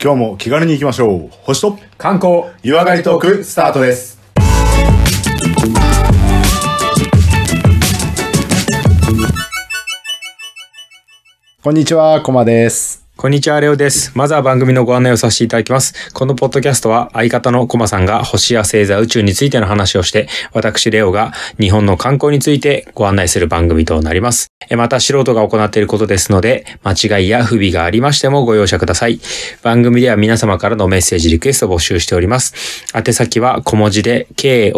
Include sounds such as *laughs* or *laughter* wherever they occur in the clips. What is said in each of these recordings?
今日も気軽に行きましょう。星と観光湯上がりトークスタートです。こんにちは、コマです。こんにちは、レオです。まずは番組のご案内をさせていただきます。このポッドキャストは相方のコマさんが星や星座宇宙についての話をして、私レオが日本の観光についてご案内する番組となります。また素人が行っていることですので、間違いや不備がありましてもご容赦ください。番組では皆様からのメッセージリクエストを募集しております。宛先は小文字で k-o-m-a-l-e-o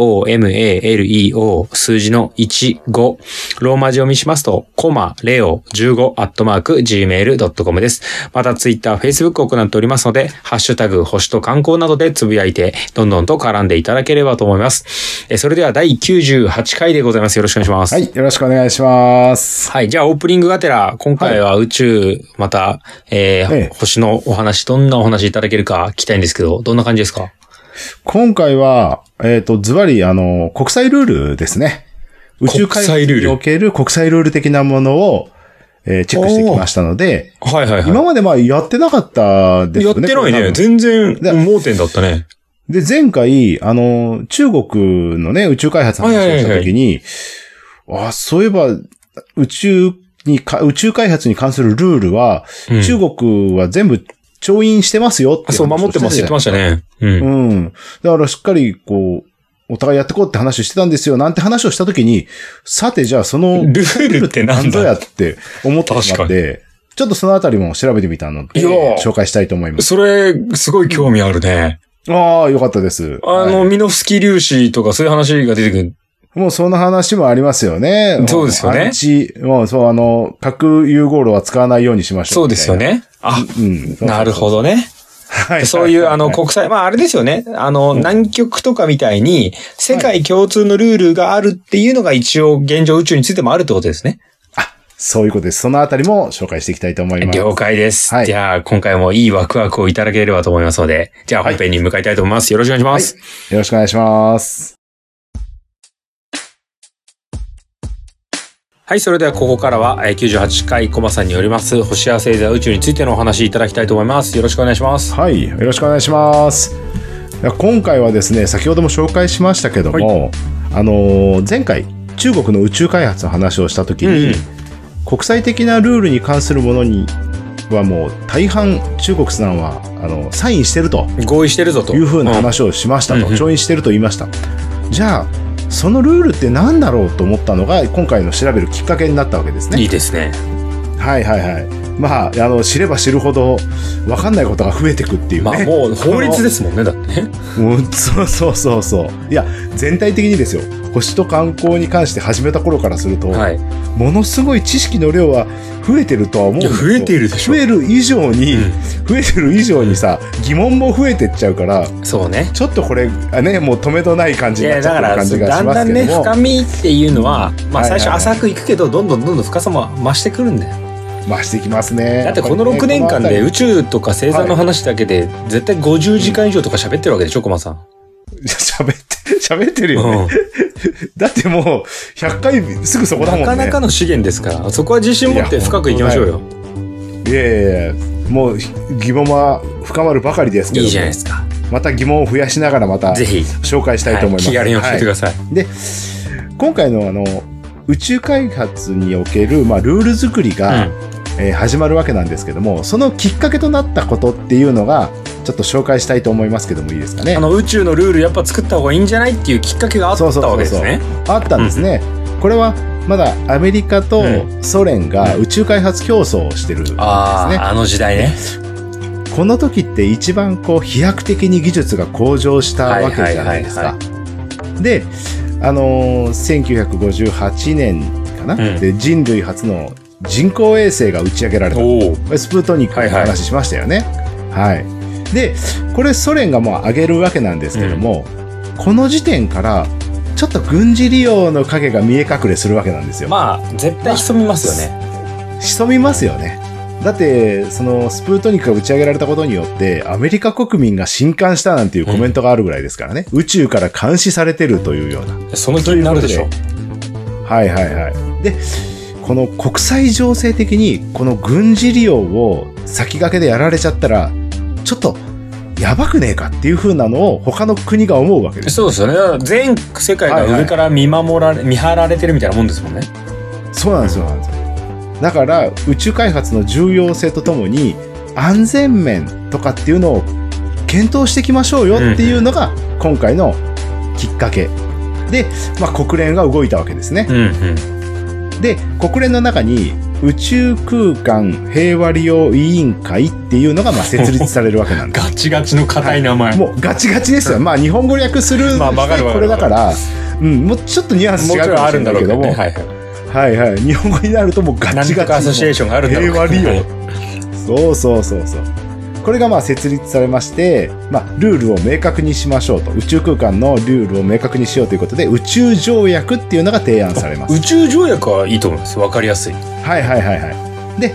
数字の15ローマ字読みしますと、コマレオ15アットマーク gmail.com です。またツイッター、フェイスブックを行っておりますので、ハッシュタグ星と観光などでつぶやいて、どんどんと絡んでいただければと思います。えそれでは第98回でございます。よろしくお願いします。はい、よろしくお願いします。はい。じゃあ、オープニングがてら、今回は宇宙、また、えーええ星のお話、どんなお話いただけるか聞きたいんですけど、どんな感じですか？今回は、えっ、と、ズバリ、あの、国際ルールですね。宇宙開発国際ルールにおける国際ルール的なものを、えーチェックしてきましたので、はいはいはい。今までまあやってなかったですよね。やってないね。全然、で盲点だったね。で、前回、あの、中国のね、宇宙開発の話をしたときに、あ、そういえば、宇宙にか、宇宙開発に関するルールは、うん中国は全部調印してますよってあそう、守ってます、言ってましたね。ね。うん。うん。だからしっかり、こう、お互いやってこうって話してたんですよ、なんて話をしたときに、さてじゃあその、ルールってなんだ？ぞやって思ってしまって、ちょっとそのあたりも調べてみたので、紹介したいと思います。それ、すごい興味あるね。ああ、よかったです。あの、はいミノフスキー粒子とかそういう話が出てくる。もうその話もありますよね。そうですよねアンチ、もうそう、あの、核融合炉は使わないようにしましょう。そうですよ。ね。あ、うん。なるほどね。はい。そういう、あの、はい国際、まあ、あれですよね。あの、南極とかみたいに、世界共通のルールがあるっていうのが一応、現状宇宙についてもあるってことですね。そういうことです。そのあたりも紹介していきたいと思います。了解です。はいじゃあ、今回もいいワクワクをいただければと思いますので、じゃあ、本編に向かいたいと思います。よろしくお願いします。よろしくお願いします。はい、それではここからは、えー98回コマさんによります、星や星座宇宙についてのお話いただきたいと思います。よろしくお願いします。はい。よろしくお願いします。今回はですね、先ほども紹介しましたけども、あのー前回、中国の宇宙開発の話をしたときに、うん国際的なルールに関するものにはもう大半中国さんはあのサインしてると合意してるぞと。いうふうな話をしましたと、調印してると言いました。じゃあ、そのルールって何だろうと思ったのが今回の調べるきっかけになったわけですうんいね。いですね。はいはいはい。まあ、あの、知れば知るほど分かんないことが増えてくっていうね。まあ、もう法律ですもんね、だってね。そうそうそうそう。いや、全体的にですよ。星と観光に関して始めた頃からすると、はい。ものすごい知識の量は増えてるとは思う増えているでしょ増える以上に、うん増えてる以上にさ、疑問も増えてっちゃうから、そうね。ちょっとこれ、あね、もう止めどない感じになっちゃる感じがだんだんね、しますけども。深みっていうのは、まあ、はいはいはい最初浅くいくけど、どんどんどんどん深さも増してくるんだよ。増してきますね。だってこの6年間で宇宙とか星座の話だけで、絶対50時間以上とか喋ってるわけでしょ、コマさん。喋って、*laughs* 喋ってるよね。うんだってもう、100回すぐそこだもんね。なかなかの資源ですから、そこは自信持って深くいきましょうよ。いやいやいやもう疑問は深まるばかりですけどもいいじゃないですか。また疑問を増やしながらまたぜひ、紹介したいと思います。はい気軽に教えてくはださい。いで、今回のあの、宇宙開発における、まあ、ルール作りが、えー始まるわけなんですけども、そのきっかけとなったことっていうのが、ちょっと紹介したいと思いますけどもいいですかね。あの宇宙のルールやっぱ作った方がいいんじゃないっていうきっかけがあったわけですね。あったんですね。これはまだアメリカとうソ連が宇宙開発競争をしてるんですね。ああ、あの時代ね。この時って一番こう飛躍的に技術が向上したわけじゃないですはいはか。で、あのー1958年かな、うんで人類初の人工衛星が打ち上げられた。スプートニックの話しましたよね。はい、で、これソ連がもう上げるわけなんですけども、この時点からちょっと軍事利用の影が見え隠れするわけなんですよ。まあ、絶対潜みますよね。潜みますよね。だって、そのスプートニクが打ち上げられたことによって、アメリカ国民が震撼したなんていうコメントがあるぐらいですからね。宇宙から監視されてるというような。その気になるでしょ。はいはいはい。で、この国際情勢的に、この軍事利用を先駆けでやられちゃったら、ちょっと、やばくねえかっていう風なのを他の国が思うわけです。そうですよね。全世界が上から見守られ、見張られてるみたいなもんですもんね。そうなんですよ。そうなんですよだから、宇宙開発の重要性とともに、安全面とかっていうのを検討していきましょうよっていうのが、今回のきっかけ。で、まあ、国連が動いたわけですね。うんうん。で、国連の中に、宇宙空間平和利用委員会っていうのがまあ設立されるわけなんです。*laughs* ガチガチの硬い名前。もうガチガチですよ。まあ日本語訳する、まあこれだから、うん、もうちょっとニュアンス違うかもしるんだろうけどれないけども、ね。はいはい。はいはい。日本語になるともうガチガチ。アソシエーションがあるんだ平和利用はい。そうそうそうそう。これがまあ設立されまして、まあルールを明確にしましょうと。宇宙空間のルールを明確にしようということで、宇宙条約っていうのが提案されます。宇宙条約はいいと思います。わかりやすい。はいはいはいはい。で、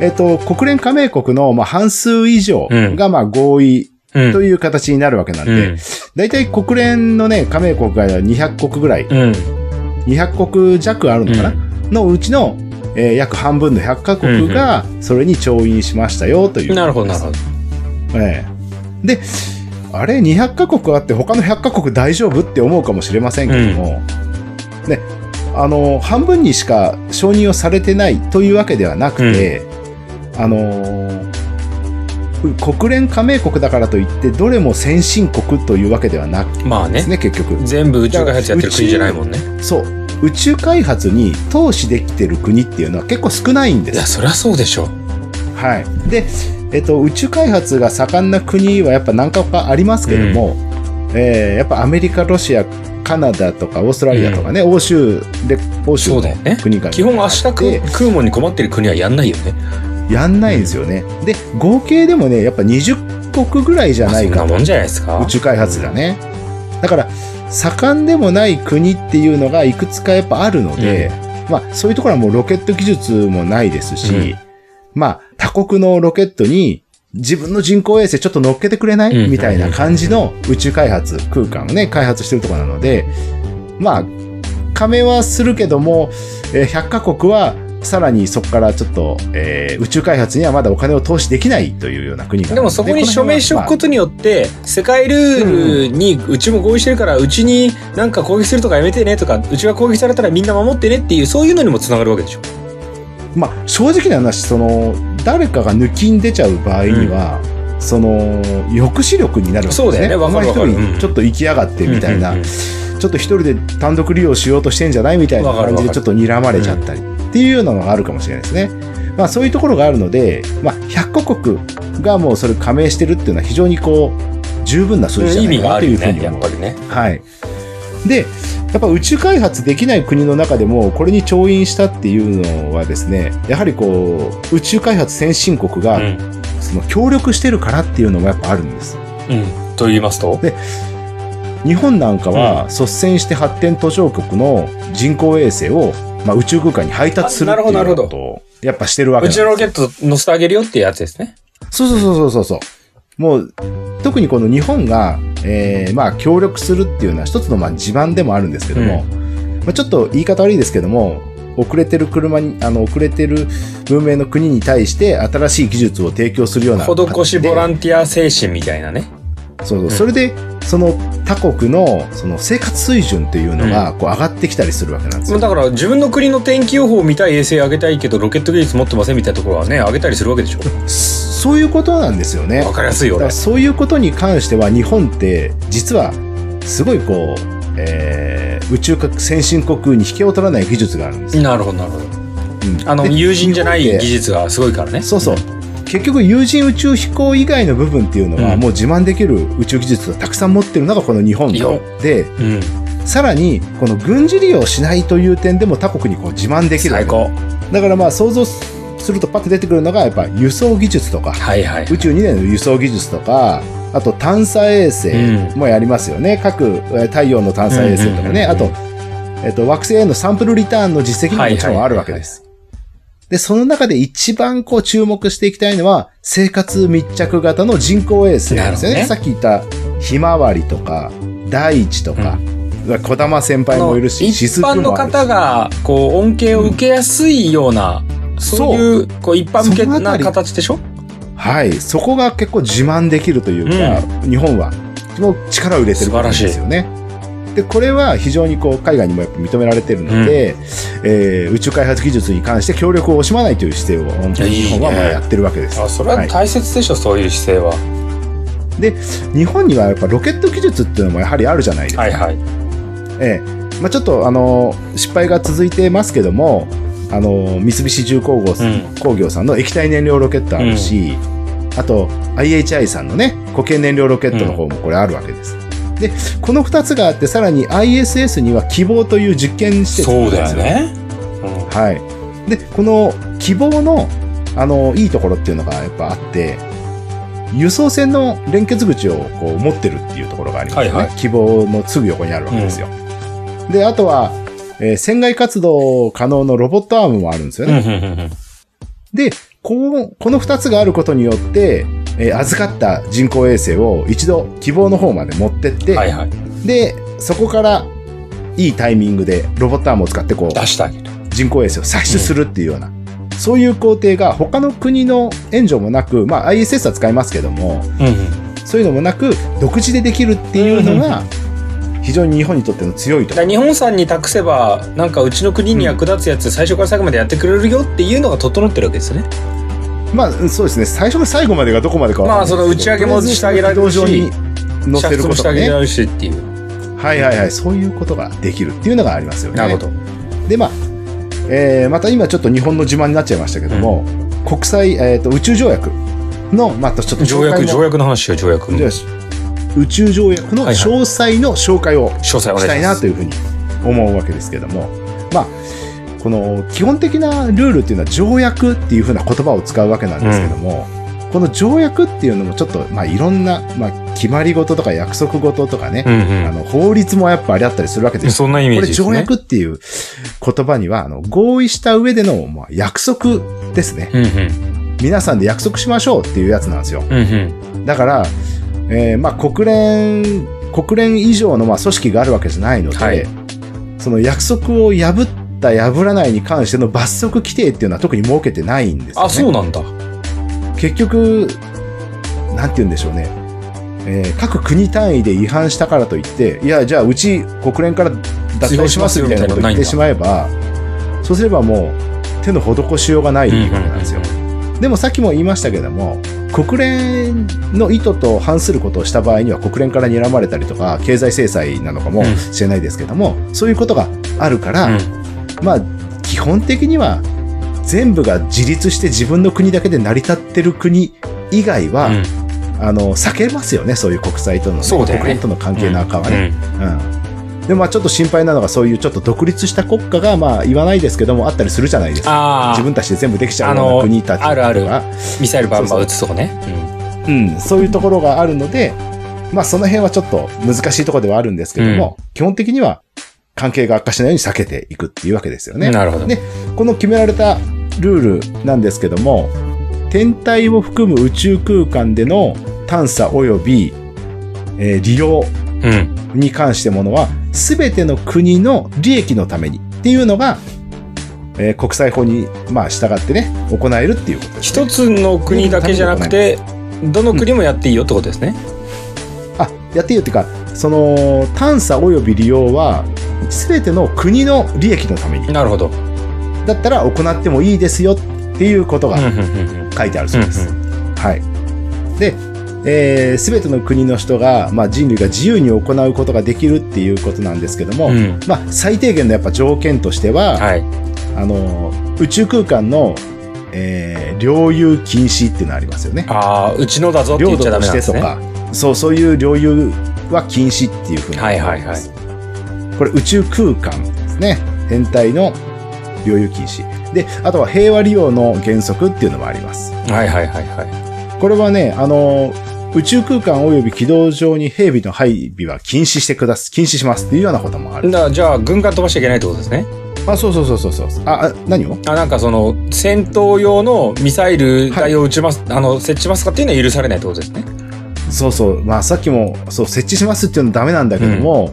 えっ、と、国連加盟国のまあ半数以上がまあ合意うん。という形になるわけなんで、うん。大体国連のね、加盟国が200国ぐらい、うん。200国弱あるのかな、のうちの、えー約半分の100カ国がそれに調印しましたよという。なるほど、なるほど。ええ。で、あれ、200カ国あって他の100カ国大丈夫って思うかもしれませんけども、ね、あの、半分にしか承認をされてないというわけではなくて、あのー国連加盟国だからといって、どれも先進国というわけではなくまあね結局。全部宇宙開発やってる国じゃないもんね。そう。宇宙開発に投資できてる国っていうのは結構少ないんでいや、す。そりゃそうでしょ。はい。で、えっと、宇宙開発が盛んな国はやっぱ何かかありますけども、えーやっぱアメリカ、ロシア、カナダとかオーストラリアとかね、欧州で、欧州の国が基本明日食うもんに困ってる国はやんないよね。やんないんですよね。で、合計でもね、やっぱ20国ぐらいじゃまあないかとそんなもんじゃないですか。宇宙開発がね。だから、盛んでもない国っていうのがいくつかやっぱあるので、まあそういうところはもうロケット技術もないですし、うんまあ他国のロケットに自分の人工衛星ちょっと乗っけてくれない、うんみたいな感じの宇宙開発、空間をね、開発してるところなので、まあ、加盟はするけども、えー100カ国はさらにそこからちょっと、えー宇宙開発にはまだお金を投資できないというような国がでもそこに署名しておくことによって、世界ルールにうちも合意してるから、うちになんか攻撃するとかやめてねとか、うちが攻撃されたらみんな守ってねっていう、そういうのにもつながるわけでしょ？まあ、正直な話、その、誰かが抜きん出ちゃう場合には、その、抑止力になるわけですね。そうだよね。お前一人ちょっと行きやがってみたいな、うんうんうんちょっと一人で単独利用しようとしてんじゃないみたいな感じでちょっと睨まれちゃったりっていうようなのがあるかもしれないですね。まあそういうところがあるので、まあ100カ国がもうそれ加盟してるっていうのは非常にこう、十分な数字じゃないかなというふうに思うやっぱ。りね。はい。で、やっぱ宇宙開発できない国の中でも、これに調印したっていうのはですね、やはりこう、宇宙開発先進国が、うん。その協力してるからっていうのもやっぱあるんです。うん。と言いますと？日本なんかは率先して発展途上国の人工衛星を、まあ、宇宙空間に配達するっていうことをやっぱしてるわけうちのなんですロケット乗せてあげるよっていうやつですね。そうそうそうそうそう。もう、特にこの日本が、えー、まあ、協力するっていうのは一つのまあ自慢でもあるんですけども、まあ、ちょっと言い方悪いですけども、遅れてる車に、あの、遅れてる文明の国に対して新しい技術を提供するような。施しボランンティア精神みたいなね。そうそう。んそれで、その他国の、その生活水準っていうのが、こう上がってきたりするわけなんですよ。だから自分の国の天気予報を見たい衛星上げたいけどロケット技術持ってませんみたいなところはね上げたりするわけでしょそういうことなんですよね。わかりやすいよ俺だからそういうことに関しては日本って実はすごいこう、えー宇宙核先進国に引けを取らない技術があるんですよ。なるほどなるほどうんあので友人じゃない技術がすごいからねそうそう。結局有人宇宙飛行以外の部分っていうのは、うん。もう自慢できる宇宙技術をたくさん持ってるのがこの日本よで、うん。さらにこの軍事利用しないという点でも他国にこう自慢できる最高。だからまあ想像するとパッと出てくるのがやっぱ輸送技術とか、はいはい宇宙2年の輸送技術とか、あと探査衛星もやりますよね。各えー太陽の探査衛星とかね。うんうんうんうんあと、えっと、惑星へのサンプルリターンの実績ももちろんあるわけです。で、その中で一番こう注目していきたいのは、生活密着型の人工衛星なんですよね。ね。さっき言った、ひまわりとか、大地とか、小玉先輩もいるし、一般の方がこう恩恵を受けやすいようなそういうこう一般向けな形でしょ？はい。そこが結構自慢できるというか、日本は、もう力を入れてるんですよね。で、これは非常にこう、海外にもやっぱ認められてるので、えー宇宙開発技術に関して協力を惜しまないという姿勢を、本当に日本はまあいいねやってるわけです。あ、それははい大切でしょ、そういう姿勢は。日本にはやっぱロケット技術っていうのもやはりあるじゃないですか。はいはい。ええまあ、ちょっとあの失敗が続いてますけどもあの三菱重工業,、うん工業さんの液体燃料ロケットあるし、あと IHI さんのね固形燃料ロケットの方もこれあるわけです。でこの2つがあってさらに ISS には希望という実験施設があそうるんですだよね。うんはい。で、この希望の、あの、いいところっていうのがやっぱあって、輸送船の連結口をこう持ってるっていうところがありますよね。はいは希望のすぐ横にあるわけですよ。で、あとは、えー船外活動可能のロボットアームもあるんですよね。うんうんうんうんで、こうこの二つがあることによって、えー預かった人工衛星を一度希望の方まで持ってって、はいはい。で、そこからいいタイミングでロボットアームを使ってこう、出してあげる。人工衛星を採取するっていうような、そういう工程が他の国の援助もなく、まあ ISS は使いますけども、うんうんそういうのもなく、独自でできるっていうのが、非常に日本にとっての強いと日本さんに託せばなんかうちの国に役立つやつ最初から最後までやってくれるよっていうのが整ってるわけですよね。まあ、うんそうですね。最初から最後までがどこまでかはまあその打ち上げもしてあげられるし乗せることがね。っていう。はいはいはい。そういうことができるっていうのがありますよね。なるほど。で、まあ、えーまた今ちょっと日本の自慢になっちゃいましたけども、国際、えーと宇宙条約の、またちょっと条約条約の話よ条約宇宙条約の詳細の紹介をしたいなというふうに思うわけですけども、まあ、この基本的なルールっていうのは条約っていうふうな言葉を使うわけなんですけども、この条約っていうのもちょっと、まあ、いろんな、まあ、決まり事とか約束事とかね、うんあの法律もやっぱありあったりするわけうん。です。そんなイメージですね。これ条約っていう言葉には、あの、合意した上での、まあ、約束ですね。うんうん。皆さんで約束しましょうっていうやつなんですよ。うんうん。だから、えーまあ、国連、国連以上のまあ組織があるわけじゃないので、はいその約束を破った、破らないに関しての罰則規定っていうのは特に設けてないんですよね。あ、そうなんだ。結局、なんて言うんでしょうね。えー各国単位で違反したからといって、いや、じゃあうち国連から脱退しますみたいなことを言ってしまえば、そうすればもう手の施しようがないわけなんですよ。でもさっきも言いましたけども、国連の意図と反することをした場合には国連から睨まれたりとか、経済制裁なのかもしれないですけども、そういうことがあるから、うんまあ、基本的には全部が自立して自分の国だけで成り立ってる国以外は、うん。あの、避けますよね、そういう国際との、ねね。国連との関係の赤はね。うん。うん。でもまあちょっと心配なのがそういうちょっと独立した国家がまあ言わないですけどもあったりするじゃないですか。自分たちで全部できちゃうような国たちあるある。ミサイルバンバン撃つとこね。うん、そういうところがあるので、まあその辺はちょっと難しいところではあるんですけども、基本的には関係が悪化しないように避けていくっていうわけですよね。なるほど。でこの決められたルールなんですけども、天体を含む宇宙空間での探査及び、えー利用うん。に関してものは、すべての国の利益のためにっていうのが、えー国際法に、まあ、従ってね、行えるっていうことです、ね。一つの国だけじゃなくて、どの国もやっていいよってことですね。あ、やっていいよっていうか、その、探査及び利用は、すべての国の利益のために。なるほど。だったら行ってもいいですよっていうことが書いてあるそうです。うんはい。で、えー、全ての国の人が、まあ、人類が自由に行うことができるっていうことなんですけども、うんまあ、最低限のやっぱ条件としては、はい。あの、宇宙空間の、えー領有禁止っていうのありますよね。ああ、うちのだぞって言領土っちゃダとしてとメなんですね。か、そう、そういう領有は禁止っていうふうにはいはいはいこれ宇宙空間ですね。天体の領有禁止。で、あとは平和利用の原則っていうのもあります。はいはいはいはい。これはね、あの、宇宙空間及び軌道上に兵備の配備は禁止してくだす、禁止しますっていうようなこともある。だじゃあ軍艦飛ばしちゃいけないってことですね。あ、そうそうそうそうそう。あ、あ何を？あなんかその戦闘用のミサイル台を撃ちます、あの設置しますかっていうのは許されないってことですね。そうそう。まあさっきも、そう、設置しますっていうのはダメなんだけども、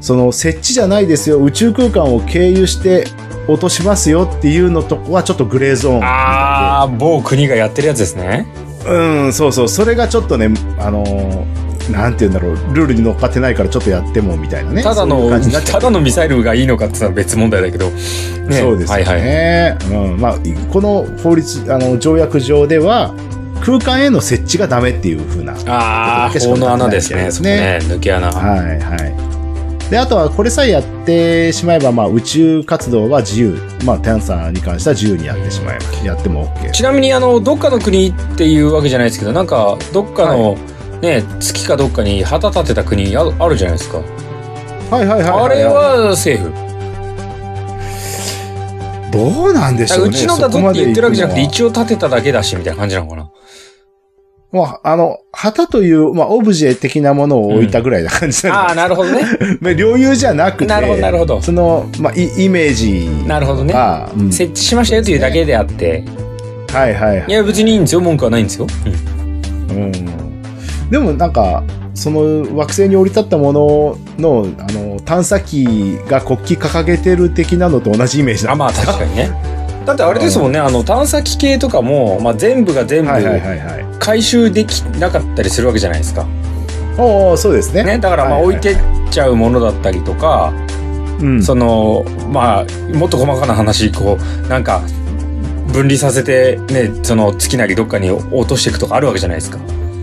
その設置じゃないですよ。宇宙空間を経由して落としますよっていうのとこはちょっとグレーゾーン。ああ、某国がやってるやつですね。うん、そうそう。それがちょっとね、あのーなんて言うんだろう。ルールに乗っかってないからちょっとやってもみたいなね。ただのそういうただのミサイルがいいのかっていうのは別問題だけど、ねそうですよはいはいね。うん。まあ、この法律、あの、条約上では、空間への設置がダメっていう風な。ああ法の穴ですねそこね抜け穴、はいはい。で、あとはこれさえやってしまえば、まあ宇宙活動は自由。まあ探査に関しては自由にやってしまえば、やっても OK。ちなみにあのどっかの国っていうわけじゃないですけどなんかどっかの、ね月かどっかに旗立てた国ああるじゃないですか、はいはいはいはい。あれは政府どうなんでしょうね。うちのだぞって言ってるわけじゃなくて一応立てただけだしみたいな感じなのかなもう、あの、旗という、まあ、オブジェ的なものを置いたぐらいな感じなん。ああなるほどね。*laughs* まあ、領有じゃなくて、なるほどなるほど。その、まあ、イイメージ。なるほどね。が、うん。設置しましたよというだけであって。はいはいはい。いや別にいいんですよ文句はないんですよ、うん。でもなんか、その惑星に降り立ったものの、あの、探査機が国旗掲げてる的なのと同じイメージなんあまあ確かにねだってあれですもんね、あの探査機系とかも、まあ、全部が全部はいはいはいはい。回収できなかったりするわけじゃないですか、おおそうですね。ね、だからまあはいはい置いてっちゃうものだったりとか、うん。そのまあもっと細かな話こうなんか分離させてねその月なりどっかに落としていくとかあるわけじゃないですか、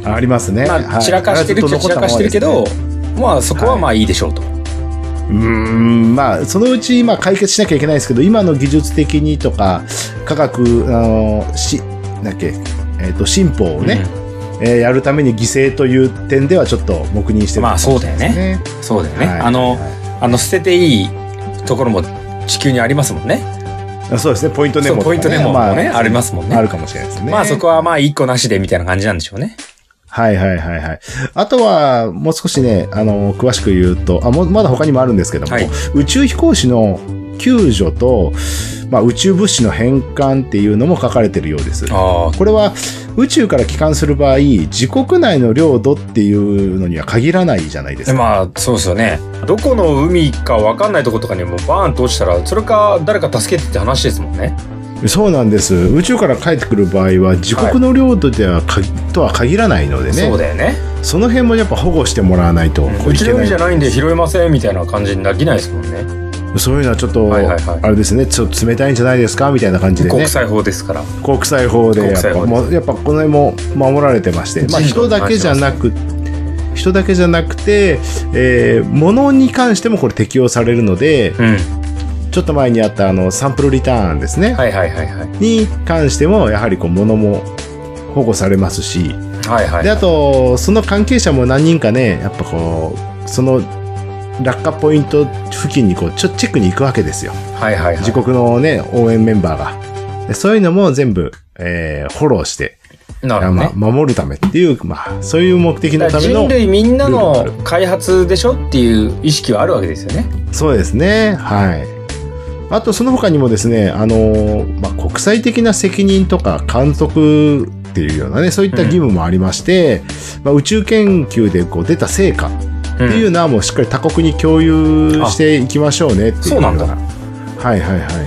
ありますね。まあ散らかしてるっちゃ散らかしてるけど、まあそこはまあいいでしょうと、うーん、まあ、そのうち、まあ、解決しなきゃいけないですけど、今の技術的にとか、科学、あの、し、だっけ、えっ、と、進歩をね、えーやるために犠牲という点ではちょっと黙認してるまあそうだよね。ね。うんそうだよね、はい。あのあの捨てていいところも地球にありますもんね。そうですね、ポイントネモとか、そうポイントネモもねありますもんね。あるかもしれないですね。まあそこはまあ一個なしでみたいな感じなんでしょうね。はいはいはいはい。あとは、もう少しね、あの、詳しく言うと、あ、もうまだ他にもあるんですけども、はい宇宙飛行士の救助と、まあ、宇宙物資の返還っていうのも書かれてるようです。あこれは宇宙から帰還する場合、自国内の領土っていうのには限らないじゃないですあ。か。まあそうですよね。どこの海かわかんないとことかにもバーンと落ちたら、それか誰か助けてって話ですもんね。そうなんです。宇宙から帰ってくる場合は、自国の領土ではか、とは限らないのでね。そうだよね。その辺もやっぱ保護してもらわないとこううちの海じゃいないんで拾えませんみたいな感じになきないですもんね。そういうのはちょっと、はいはいはいあれですね、ちょっと冷たいんじゃないですかみたいな感じでね国。際法ですから。国際法でやっぱもうやっぱこの辺も守られてまして、まあ、人だけじゃなく人だけじゃなくて、えー物に関してもこれ適用されるのでうん。ちょっと前にあったあのサンプルリターンですね、はいはいはいはい。に関してもやはりこう物も保護されますしはいはい。であとその関係者も何人かねやっぱこうその落下ポイント付近にこうちょチェックに行くわけですよはいはいはい。自国のね応援メンバーがでそういうのも全部、えーフォローしてなるほどね。まあ、守るためっていう、まあ、そういう目的のための人類みんなの開発でしょっていう意識はあるわけですよね。そうですねはいあとその他にもですねあの、まあ、国際的な責任とか監督っていうようなねそういった義務もありまして、まあ、宇宙研究でこう出た成果っていうのはもうしっかり他国に共有していきましょうねっていうそうなんだはいはいはい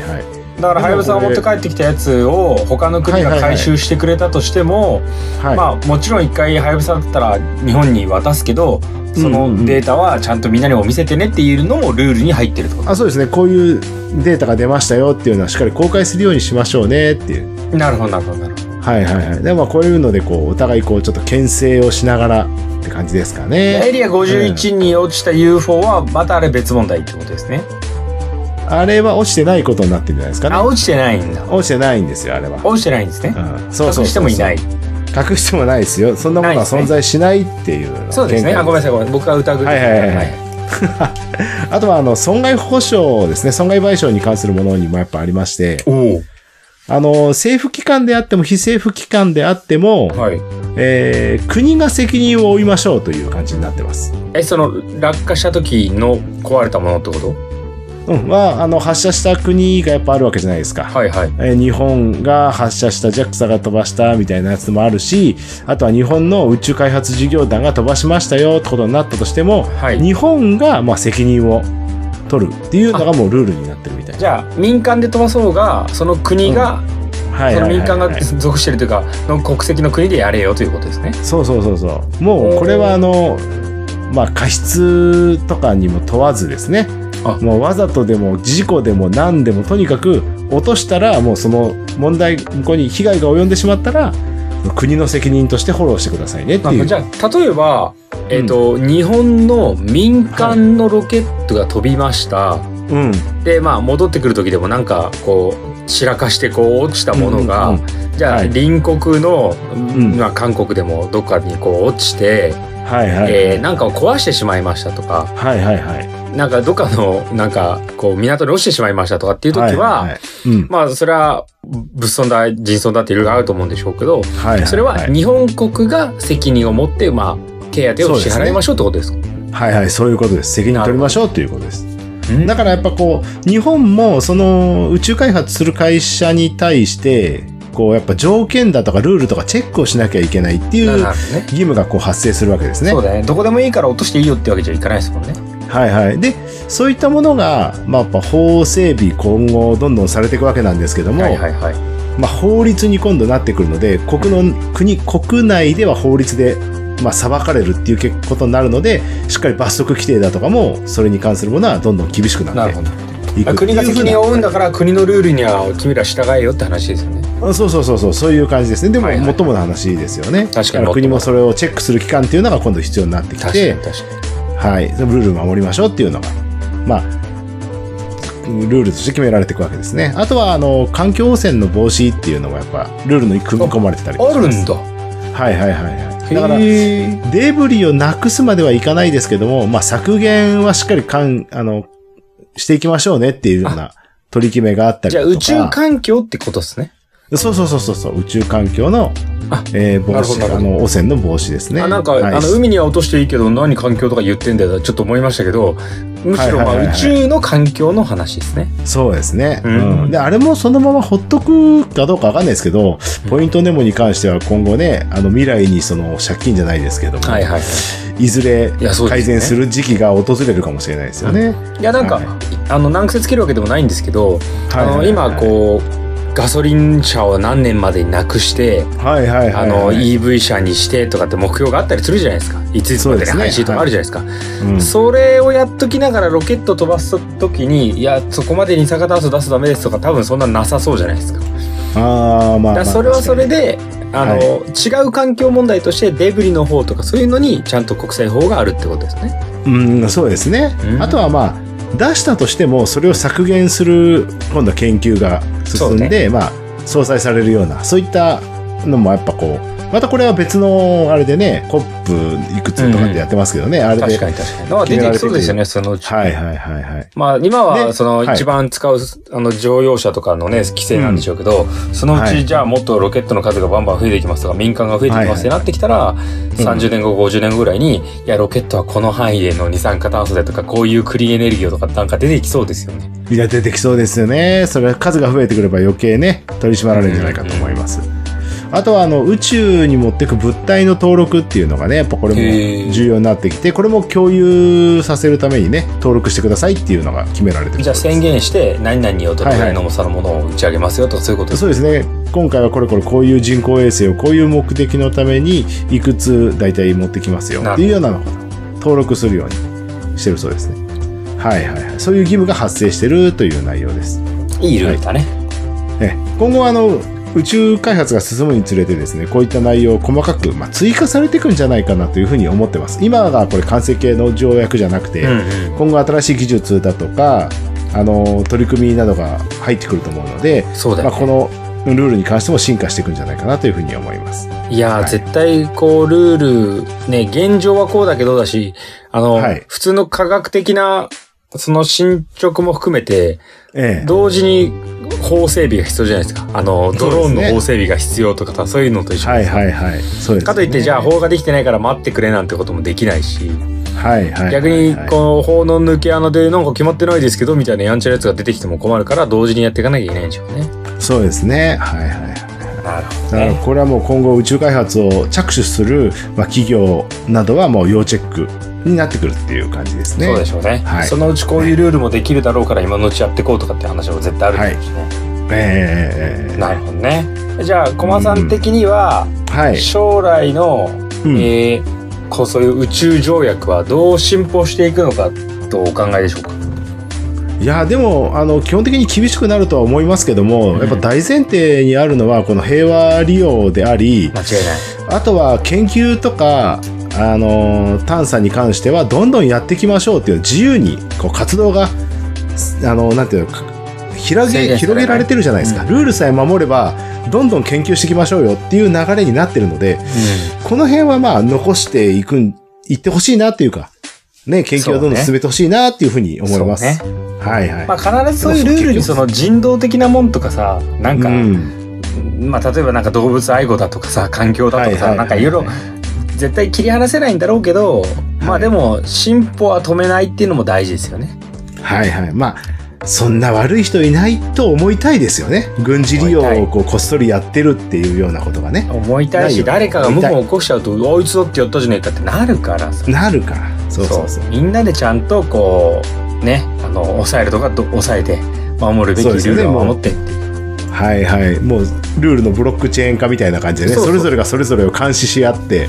だから、はやぶさが持って帰ってきたやつを他の国が回収してくれたとしても、はい、まあもちろん一回はやぶさだったら日本に渡すけど、そうんうんうんのデータはちゃんとみんなにも見せてねっていうのもルールに入ってるってことあそうですねこういうデータが出ましたよっていうのはしっかり公開するようにしましょうねっていうなるほどなるほどなるほど。はいはいはい。でもまあこういうのでこうお互いこうちょっと牽制をしながらって感じですかエね。リア51に落ちた UFO はまたあれ別問題ってことですね。あれは落ちてないことになってるんじゃないですかね。あ、落ちてないんだ。落ちてないんですよあれは。落ちてないんですね。うん、そうそうそうそう隠してもいない。隠してもないですよ。そんなものは存在しないっていうのがそうですね。あ、ごめんなささい、ごめん。僕が疑う。はいはいはいはい *laughs* あとはあの損害保障ですね。損害賠償に関するものにもやっぱありまして。あの政府機関であっても非政府機関であっても、はい。えー国が責任を負いましょうという感じになってます。え、その落下した時の壊れたものってこと？うん、は、あの、発射した国がやっぱあるわけじゃないですか。はいはい。えー日本が発射した JAXA が飛ばしたみたいなやつもあるし、あとは日本の宇宙開発事業団が飛ばしましたよってことになったとしても、はい。日本がまあ責任を取るっていうのがもうルールになってるみたいじゃあ民間で飛ばそうがその国がははいその民間が属してるというか、の国籍の国でやれよということですね。そうそうそうそう。もうこれはあの、まあ過失とかにも問わずですね。あもうわざとでも事故でも何でもとにかく落としたらもうその問題向こうに被害が及んでしまったら国の責任としてフォローしてくださいねっていう。じゃあ、例えば、えっ、と、日本の民間のロケットが飛びました。うん。で、まあ、戻ってくる時でもなんか、こう、散らかしてこう落ちたものが、うんうんじゃあ、はい隣国の、んまあ、韓国でもどっかにこう落ちて、はいはい。えーなんかを壊してしまいましたとか、はいはいはい。なんかどっかの、なんか、こう、港に落ちてしまいましたとかっていう時は、いいいうん。まあ、それは、物損だ、人損だっていろいろあると思うんでしょうけど、はいはい。それは日本国が責任を持って、まあ、手当を支払いましょうってことですか？はいはい、そういうことです。責任取りましょうということです。うんだからやっぱこう、日本もその宇宙開発する会社に対して、こうやっぱ条件だとかルールとかチェックをしなきゃいけないっていう。義務がこう発生するわけですね。そうだね。どこでもいいから落としていいよってわけじゃいかないですもんね。はいはい。で、そういったものが、まあやっぱ法整備今後どんどんされていくわけなんですけども、はいはいはい。まあ法律に今度なってくるので、国の、国、国内では法律で、まあ裁かれるっていうことになるので、しっかり罰則規定だとかも、それに関するものはどんどん厳しくなってなるほど。いく国が責任を負うんだから国のルールには君ら従えよって話ですよね。あそうそうそうそう、そういう感じですね。でも、はいはいもっともな話ですよね。確かに国もそれをチェックする機関っていうのが今度必要になってき確かてに、確かに。はい、ルールを守りましょうっていうのが、まあ、ルールとして決められていくわけですね。あとは、あの、環境汚染の防止っていうのがやっぱ、ルールに組み込まれてたりあるんだ。はいはいはいはい。だから、デブリをなくすまではいかないですけども、まあ、削減はしっかりかん、あの、していきましょうねっていうような取り決めがあったりとか。じゃあ宇宙環境ってことですね。そうそうそうそうそう、宇宙環境のあ、えー防止、なるほどなるほどあの、汚染の防止ですね。あなんか、はいあの海には落としていいけど何環境とか言ってんだよちょっと思いましたけどむしろまあはいはいはいはい宇宙の環境の話ですね。そうですね。ううんん。で、あれもそのままほっとくかどうかわかんないですけど、ポイントネモに関しては今後ね、あの未来にその借金じゃないですけども、はいはい。いずれいやそうですね改善する時期が訪れるかもしれないですよね。いやなんか、はいあの難癖つけるわけでもないんですけど、はいはいはいあの今こうガソリン車を何年までになくして、はいはいはい、はい。あの EV 車にしてとかって目標があったりするじゃないですか。いついつまでに廃止とかあるじゃないですか。うんそれをやっときながらロケット飛ばす時に、いや、そこまで二酸化炭素出すとダメですとか多分そんななさそうじゃないですか。ああ、まあ、まあ。それはそれ確で、あの、は違う環境問題としてデブリの方とかそういうのにちゃんと国際法があるってことですね。うん、そうですね。うんあとはまあ、出したとしても、それを削減する、今度は研究が進んで、まあ、相殺されるような、そういったのもやっぱこう、またこれは別の、あれでね、コップいくつとかってやってますけどね、あれで。確かに確かに。まあ出てきそうですよね、そのうち。はいはいはいはい。まあ今はでそのはい一番使う、あの乗用車とかのね、規制なんでしょうけど、そのうはいちじゃあもっとロケットの数がバンバン増えていきますとか、民間が増えていきますってなってきたら、30年後、50年後ぐらいに、いや、ロケットはこの範囲での二酸化炭素でとか、こういうクリーンエネルギーとかなんか出てきそうですよね。いや、出てきそうですよね。それは数が増えてくれば余計ね、取り締まられるんじゃないかと思います。あとは、あの、宇宙に持っていく物体の登録っていうのがね、やっぱこれも重要になってきて、これも共有させるためにね、登録してくださいっていうのが決められてるじゃあ宣言して、何々をどれぐらいの重さのものを打ち上げますよとか、そういうことですそうですね。今回はこれこれこういう人工衛星をこういう目的のためにいくつ大体持ってきますよっていうようなのを登録するようにしてるそうですね。はいはいはい。そういう義務が発生してるという内容です。いいルールだね。え今後はあの宇宙開発が進むにつれてですね、こういった内容を細かく、まあ、追加されていくんじゃないかなというふうに思ってます。今がこれ完成形の条約じゃなくて、うんうん。今後新しい技術だとか、あの、取り組みなどが入ってくると思うので、まあ、そうだよね。このルールに関しても進化していくんじゃないかなというふうに思います。いやー、はい絶対、こう、ルール、ね、現状はこうだけどだし、あの、はい普通の科学的な、その進捗も含めて、ええ。同時に法整備が必要じゃないですか。あの、ドローンの法整備が必要とかさ、そういうのと一緒はいですはいはい。そうです、ね。かといって、じゃあ法ができてないから待ってくれなんてこともできないし、はいはいはい。逆に、はいこう、法の抜け穴でなんか決まってないですけど、みたいなやんちゃなやつが出てきても困るから、同時にやっていかなきゃいけないんでしょうね。そうですね。はいはいはい。なるほだからこれはもう今後宇宙開発を着手する、まあ、企業などはもう要チェックになってくるっていう感じですね。そうでしょうね、はいそのうちこういうルールもできるだろうから今のうちやっていこうとかって話も絶対あるでしょうしね。ええなるほどね。じゃあ、駒さん的には、はい。将来の、うんえーこうそういう宇宙条約はどう進歩していくのかとお考えでしょうか？いや、でも、あの、基本的に厳しくなるとは思いますけども、うんやっぱ大前提にあるのは、この平和利用であり、間違いない。あとは研究とか、あの、探査に関しては、どんどんやっていきましょうっていう自由に、こう、活動が、あの、なんていうの、か広げ、広げられてるじゃないですか。ルールさえ守れば、どんどん研究していきましょうよっていう流れになってるので、この辺はまあ、残していくん、いってほしいなっていうか、ね、研究をどんどん進めてほしいなっていうふうに思います。はいはい。まあ必ずそういうルールにその人道的なもんとかさ、なんか、うん。まあ例えばなんか動物愛護だとかさ、環境だとかさ、なんかいろいろ絶対切り離せないんだろうけど、まあでも進歩は止めないっていうのも大事ですよね。はいはい。まあ、そんな悪い人いないと思いたいですよね。軍事利用をこうこっそりやってるっていうようなことがね。思いたいし、誰かが謀反を起こしちゃうと、あいつだってやったじゃねえかってなるからさ。なるから。そうそうそう。みんなでちゃんとこう、ね、あの、抑えるとかど抑えて、守るべきルールを守ってっていう。はいはい。もう、ルールのブロックチェーン化みたいな感じでね、そうそうそれぞれがそれぞれを監視し合って、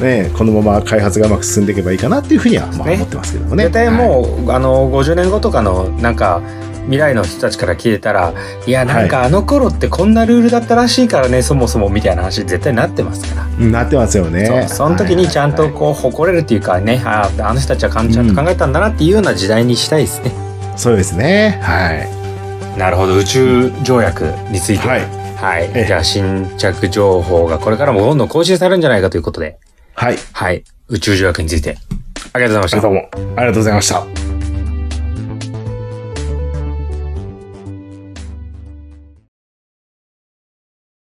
ね、このまま開発がうまく進んでいけばいいかなっていうふうには、まあね思ってますけどもね。絶対はいもう、あの、50年後とかの、なんか、未来の人たちから聞いたら、いや、なんかあの頃ってこんなルールだったらしいからね、そもそもみたいな話絶対なってますから。なってますよね。そうその時にちゃんとこう誇れるっていうかね、ああの人たちはちゃんと考えたんだなっていうような時代にしたいですね。そうですね。はい。なるほど宇宙条約についてはいはいええじゃあ新着情報がこれからもどんどん更新されるんじゃないかということではい。はい宇宙条約についてありがとうございましたどうも、ありがとうございました。